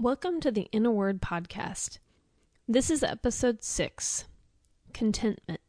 Welcome to the In a Word podcast. This is episode six Contentment.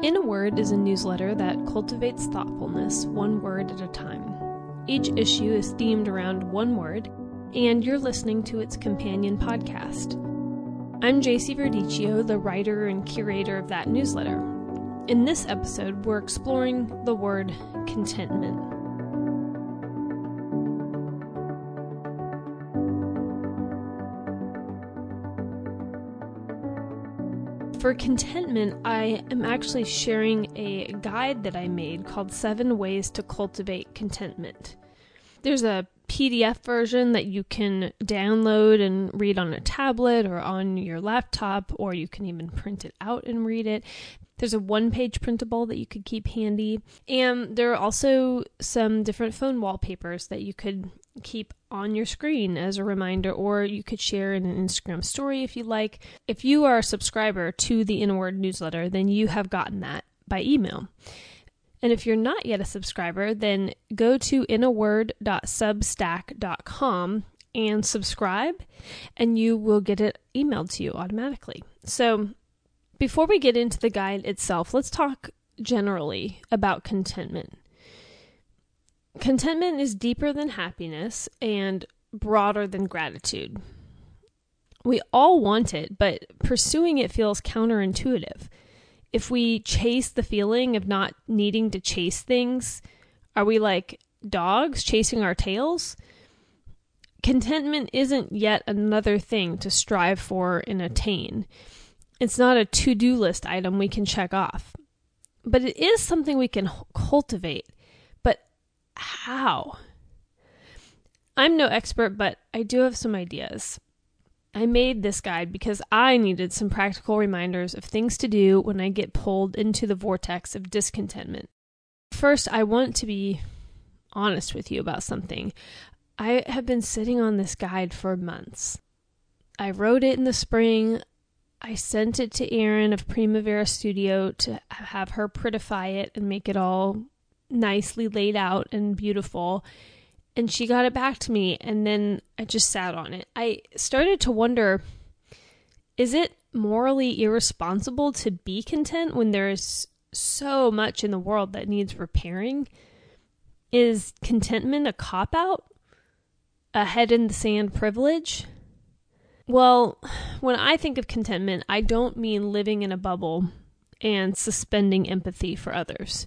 In a Word is a newsletter that cultivates thoughtfulness one word at a time. Each issue is themed around one word, and you're listening to its companion podcast. I'm JC Verdicchio, the writer and curator of that newsletter. In this episode, we're exploring the word contentment. For contentment, I am actually sharing a guide that I made called Seven Ways to Cultivate Contentment. There's a PDF version that you can download and read on a tablet or on your laptop, or you can even print it out and read it. There's a one page printable that you could keep handy. And there are also some different phone wallpapers that you could keep on your screen as a reminder, or you could share in an Instagram story if you like. If you are a subscriber to the In a Word newsletter, then you have gotten that by email. And if you're not yet a subscriber, then go to inaword.substack.com and subscribe, and you will get it emailed to you automatically. So, before we get into the guide itself, let's talk generally about contentment. Contentment is deeper than happiness and broader than gratitude. We all want it, but pursuing it feels counterintuitive if we chase the feeling of not needing to chase things, are we like dogs chasing our tails? Contentment isn't yet another thing to strive for and attain. It's not a to do list item we can check off. But it is something we can cultivate. How? I'm no expert, but I do have some ideas. I made this guide because I needed some practical reminders of things to do when I get pulled into the vortex of discontentment. First, I want to be honest with you about something. I have been sitting on this guide for months. I wrote it in the spring. I sent it to Erin of Primavera Studio to have her prettify it and make it all nicely laid out and beautiful and she got it back to me and then I just sat on it. I started to wonder is it morally irresponsible to be content when there's so much in the world that needs repairing? Is contentment a cop out? A head in the sand privilege? Well, when I think of contentment, I don't mean living in a bubble and suspending empathy for others.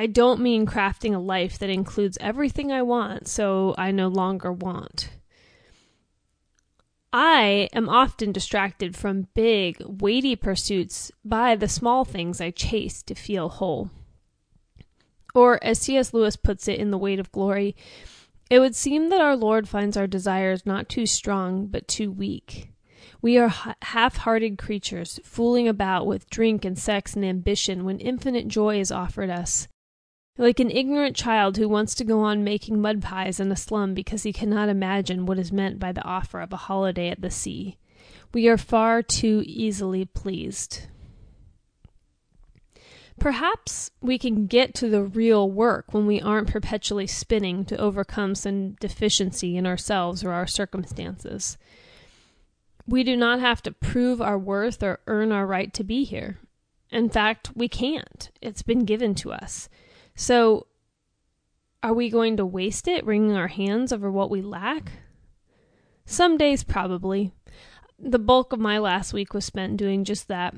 I don't mean crafting a life that includes everything I want, so I no longer want. I am often distracted from big, weighty pursuits by the small things I chase to feel whole. Or, as C.S. Lewis puts it in The Weight of Glory, it would seem that our Lord finds our desires not too strong, but too weak. We are half hearted creatures, fooling about with drink and sex and ambition when infinite joy is offered us like an ignorant child who wants to go on making mud pies in a slum because he cannot imagine what is meant by the offer of a holiday at the sea. We are far too easily pleased. Perhaps we can get to the real work when we aren't perpetually spinning to overcome some deficiency in ourselves or our circumstances. We do not have to prove our worth or earn our right to be here. In fact, we can't. It's been given to us. So, are we going to waste it wringing our hands over what we lack? Some days, probably. The bulk of my last week was spent doing just that.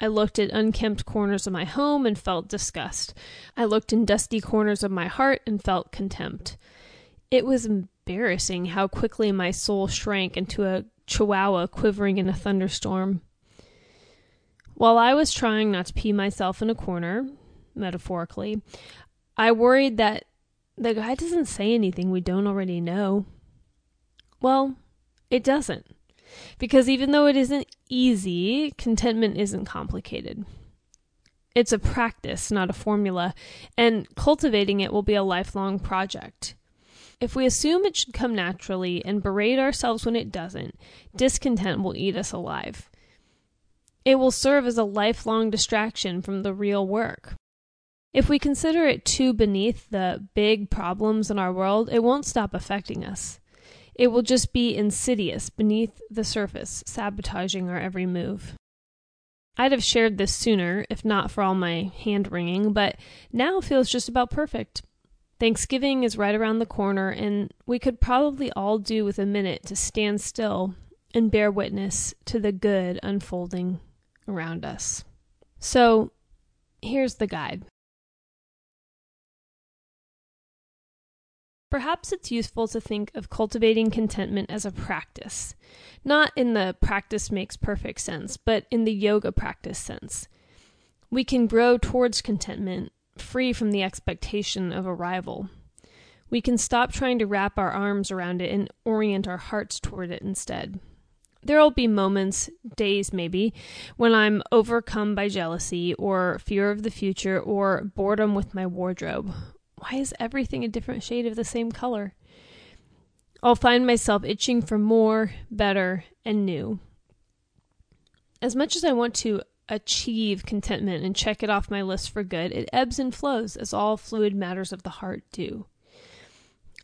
I looked at unkempt corners of my home and felt disgust. I looked in dusty corners of my heart and felt contempt. It was embarrassing how quickly my soul shrank into a chihuahua quivering in a thunderstorm. While I was trying not to pee myself in a corner, metaphorically, I worried that the guy doesn't say anything we don't already know. Well, it doesn't. Because even though it isn't easy, contentment isn't complicated. It's a practice, not a formula, and cultivating it will be a lifelong project. If we assume it should come naturally and berate ourselves when it doesn't, discontent will eat us alive. It will serve as a lifelong distraction from the real work. If we consider it too beneath the big problems in our world, it won't stop affecting us. It will just be insidious beneath the surface, sabotaging our every move. I'd have shared this sooner, if not for all my hand wringing, but now feels just about perfect. Thanksgiving is right around the corner, and we could probably all do with a minute to stand still and bear witness to the good unfolding around us. So, here's the guide. Perhaps it's useful to think of cultivating contentment as a practice, not in the practice makes perfect sense, but in the yoga practice sense. We can grow towards contentment, free from the expectation of arrival. We can stop trying to wrap our arms around it and orient our hearts toward it instead. There'll be moments, days maybe, when I'm overcome by jealousy or fear of the future or boredom with my wardrobe why is everything a different shade of the same color? I'll find myself itching for more, better, and new. As much as I want to achieve contentment and check it off my list for good, it ebbs and flows as all fluid matters of the heart do.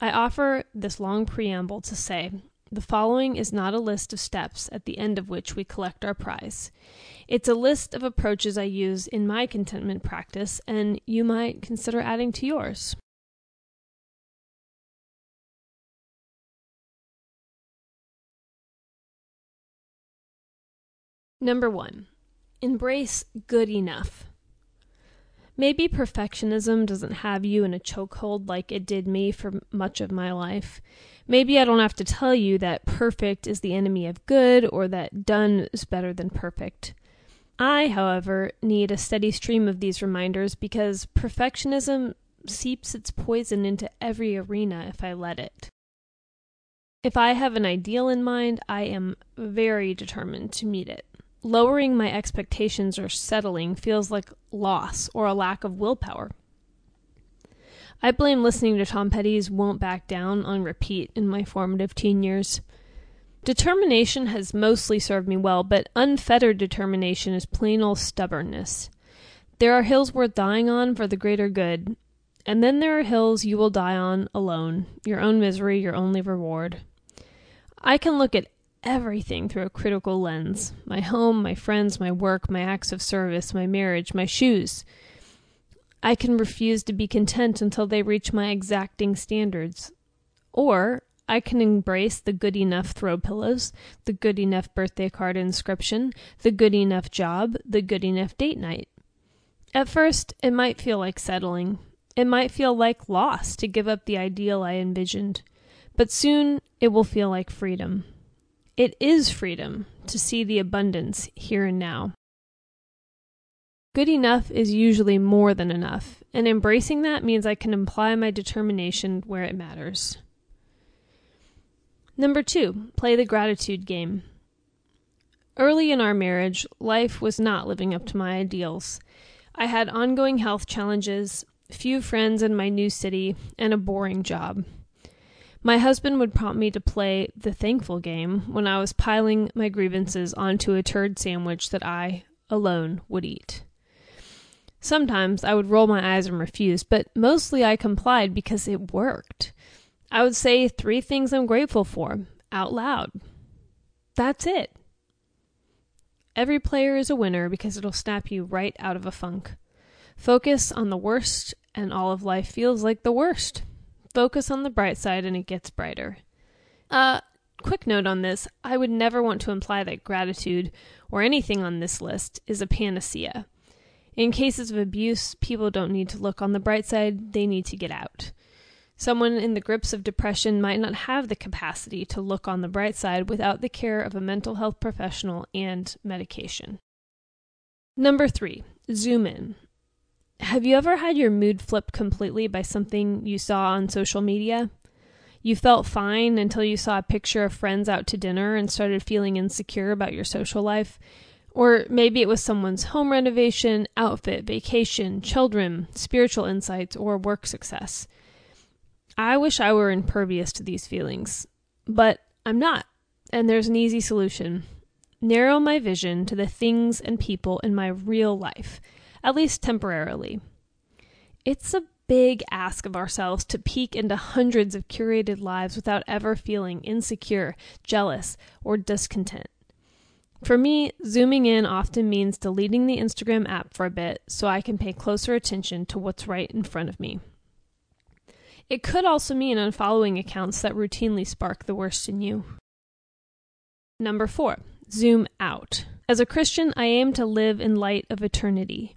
I offer this long preamble to say the following is not a list of steps at the end of which we collect our prize. It's a list of approaches I use in my contentment practice, and you might consider adding to yours. Number one, embrace good enough. Maybe perfectionism doesn't have you in a chokehold like it did me for much of my life. Maybe I don't have to tell you that perfect is the enemy of good or that done is better than perfect. I, however, need a steady stream of these reminders because perfectionism seeps its poison into every arena if I let it. If I have an ideal in mind, I am very determined to meet it lowering my expectations or settling feels like loss or a lack of willpower. I blame listening to Tom Petty's Won't Back Down on repeat in my formative teen years. Determination has mostly served me well, but unfettered determination is plain old stubbornness. There are hills worth dying on for the greater good, and then there are hills you will die on alone, your own misery, your only reward. I can look at everything through a critical lens my home, my friends, my work, my acts of service, my marriage, my shoes. I can refuse to be content until they reach my exacting standards. Or I can embrace the good enough throw pillows, the good enough birthday card inscription, the good enough job, the good enough date night. At first, it might feel like settling. It might feel like loss to give up the ideal I envisioned. But soon, it will feel like freedom. It is freedom to see the abundance here and now. Good enough is usually more than enough, and embracing that means I can apply my determination where it matters. Number two, play the gratitude game. Early in our marriage, life was not living up to my ideals. I had ongoing health challenges, few friends in my new city, and a boring job. My husband would prompt me to play the thankful game when I was piling my grievances onto a turd sandwich that I, alone, would eat. Sometimes I would roll my eyes and refuse, but mostly I complied because it worked. I would say three things I'm grateful for out loud. That's it. Every player is a winner because it'll snap you right out of a funk. Focus on the worst, and all of life feels like the worst. Focus on the bright side and it gets brighter. Uh, quick note on this I would never want to imply that gratitude, or anything on this list, is a panacea. In cases of abuse, people don't need to look on the bright side, they need to get out. Someone in the grips of depression might not have the capacity to look on the bright side without the care of a mental health professional and medication. Number three, zoom in. Have you ever had your mood flipped completely by something you saw on social media? You felt fine until you saw a picture of friends out to dinner and started feeling insecure about your social life. Or maybe it was someone's home renovation, outfit, vacation, children, spiritual insights, or work success. I wish I were impervious to these feelings, but I'm not. And there's an easy solution narrow my vision to the things and people in my real life, at least temporarily. It's a big ask of ourselves to peek into hundreds of curated lives without ever feeling insecure, jealous, or discontent. For me, zooming in often means deleting the Instagram app for a bit so I can pay closer attention to what's right in front of me. It could also mean unfollowing accounts that routinely spark the worst in you. Number four, zoom out. As a Christian, I aim to live in light of eternity.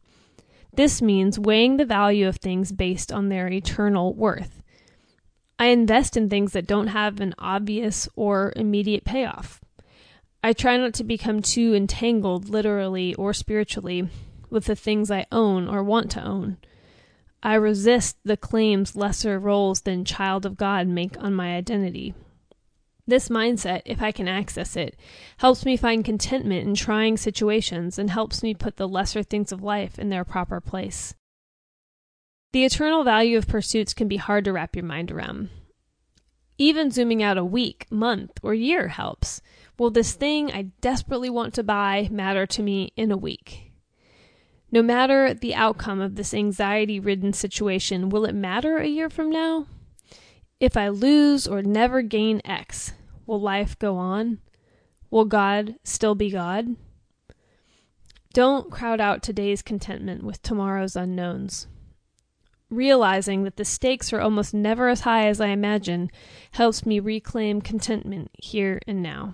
This means weighing the value of things based on their eternal worth. I invest in things that don't have an obvious or immediate payoff. I try not to become too entangled, literally or spiritually, with the things I own or want to own. I resist the claims lesser roles than child of God make on my identity. This mindset, if I can access it, helps me find contentment in trying situations and helps me put the lesser things of life in their proper place. The eternal value of pursuits can be hard to wrap your mind around. Even zooming out a week, month, or year helps. Will this thing I desperately want to buy matter to me in a week? No matter the outcome of this anxiety ridden situation, will it matter a year from now? If I lose or never gain X, will life go on? Will God still be God? Don't crowd out today's contentment with tomorrow's unknowns. Realizing that the stakes are almost never as high as I imagine helps me reclaim contentment here and now.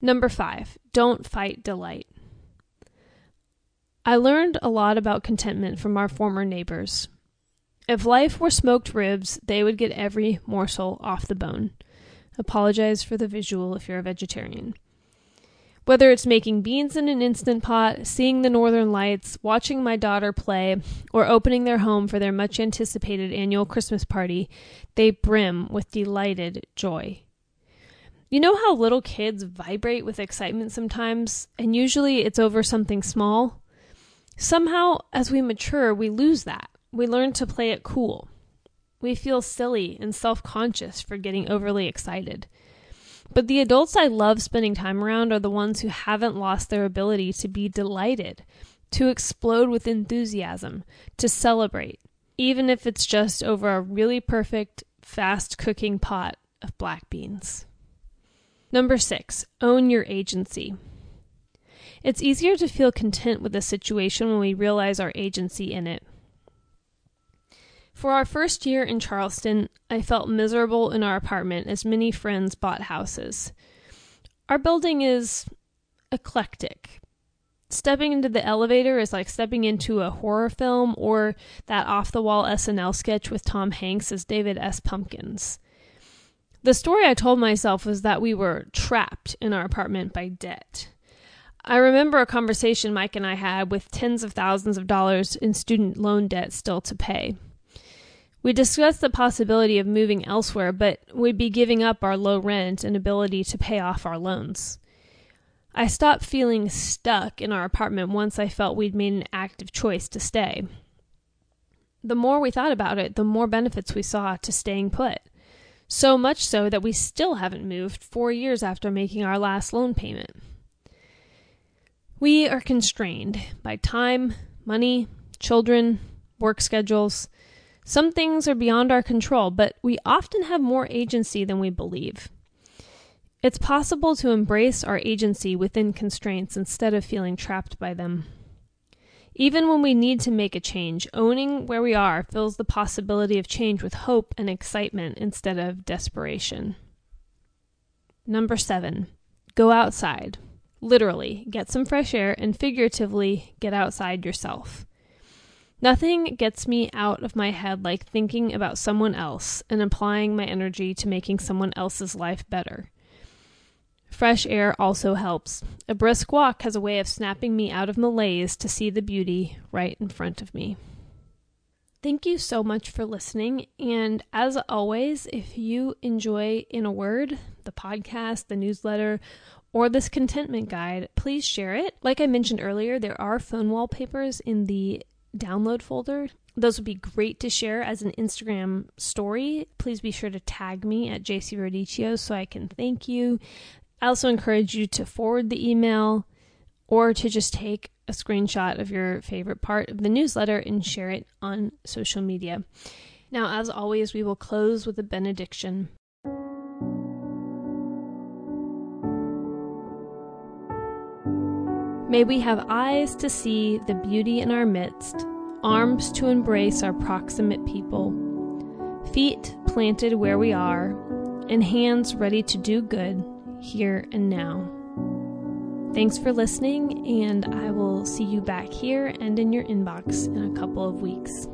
Number five, don't fight delight. I learned a lot about contentment from our former neighbors. If life were smoked ribs, they would get every morsel off the bone. Apologize for the visual if you're a vegetarian. Whether it's making beans in an instant pot, seeing the northern lights, watching my daughter play, or opening their home for their much anticipated annual Christmas party, they brim with delighted joy. You know how little kids vibrate with excitement sometimes, and usually it's over something small? Somehow, as we mature, we lose that. We learn to play it cool. We feel silly and self conscious for getting overly excited. But the adults I love spending time around are the ones who haven't lost their ability to be delighted, to explode with enthusiasm, to celebrate, even if it's just over a really perfect, fast cooking pot of black beans. Number six, own your agency. It's easier to feel content with a situation when we realize our agency in it. For our first year in Charleston, I felt miserable in our apartment as many friends bought houses. Our building is eclectic. Stepping into the elevator is like stepping into a horror film or that off the wall SNL sketch with Tom Hanks as David S. Pumpkins. The story I told myself was that we were trapped in our apartment by debt. I remember a conversation Mike and I had with tens of thousands of dollars in student loan debt still to pay. We discussed the possibility of moving elsewhere, but we'd be giving up our low rent and ability to pay off our loans. I stopped feeling stuck in our apartment once I felt we'd made an active choice to stay. The more we thought about it, the more benefits we saw to staying put. So much so that we still haven't moved four years after making our last loan payment. We are constrained by time, money, children, work schedules. Some things are beyond our control, but we often have more agency than we believe. It's possible to embrace our agency within constraints instead of feeling trapped by them. Even when we need to make a change, owning where we are fills the possibility of change with hope and excitement instead of desperation. Number seven, go outside. Literally, get some fresh air and figuratively, get outside yourself. Nothing gets me out of my head like thinking about someone else and applying my energy to making someone else's life better. Fresh air also helps. A brisk walk has a way of snapping me out of malaise to see the beauty right in front of me. Thank you so much for listening. And as always, if you enjoy In a Word, the podcast, the newsletter, or this contentment guide, please share it. Like I mentioned earlier, there are phone wallpapers in the download folder. those would be great to share as an Instagram story. Please be sure to tag me at JC Rodicchio so I can thank you. I also encourage you to forward the email or to just take a screenshot of your favorite part of the newsletter and share it on social media. Now, as always, we will close with a benediction. May we have eyes to see the beauty in our midst, arms to embrace our proximate people, feet planted where we are, and hands ready to do good here and now. Thanks for listening, and I will see you back here and in your inbox in a couple of weeks.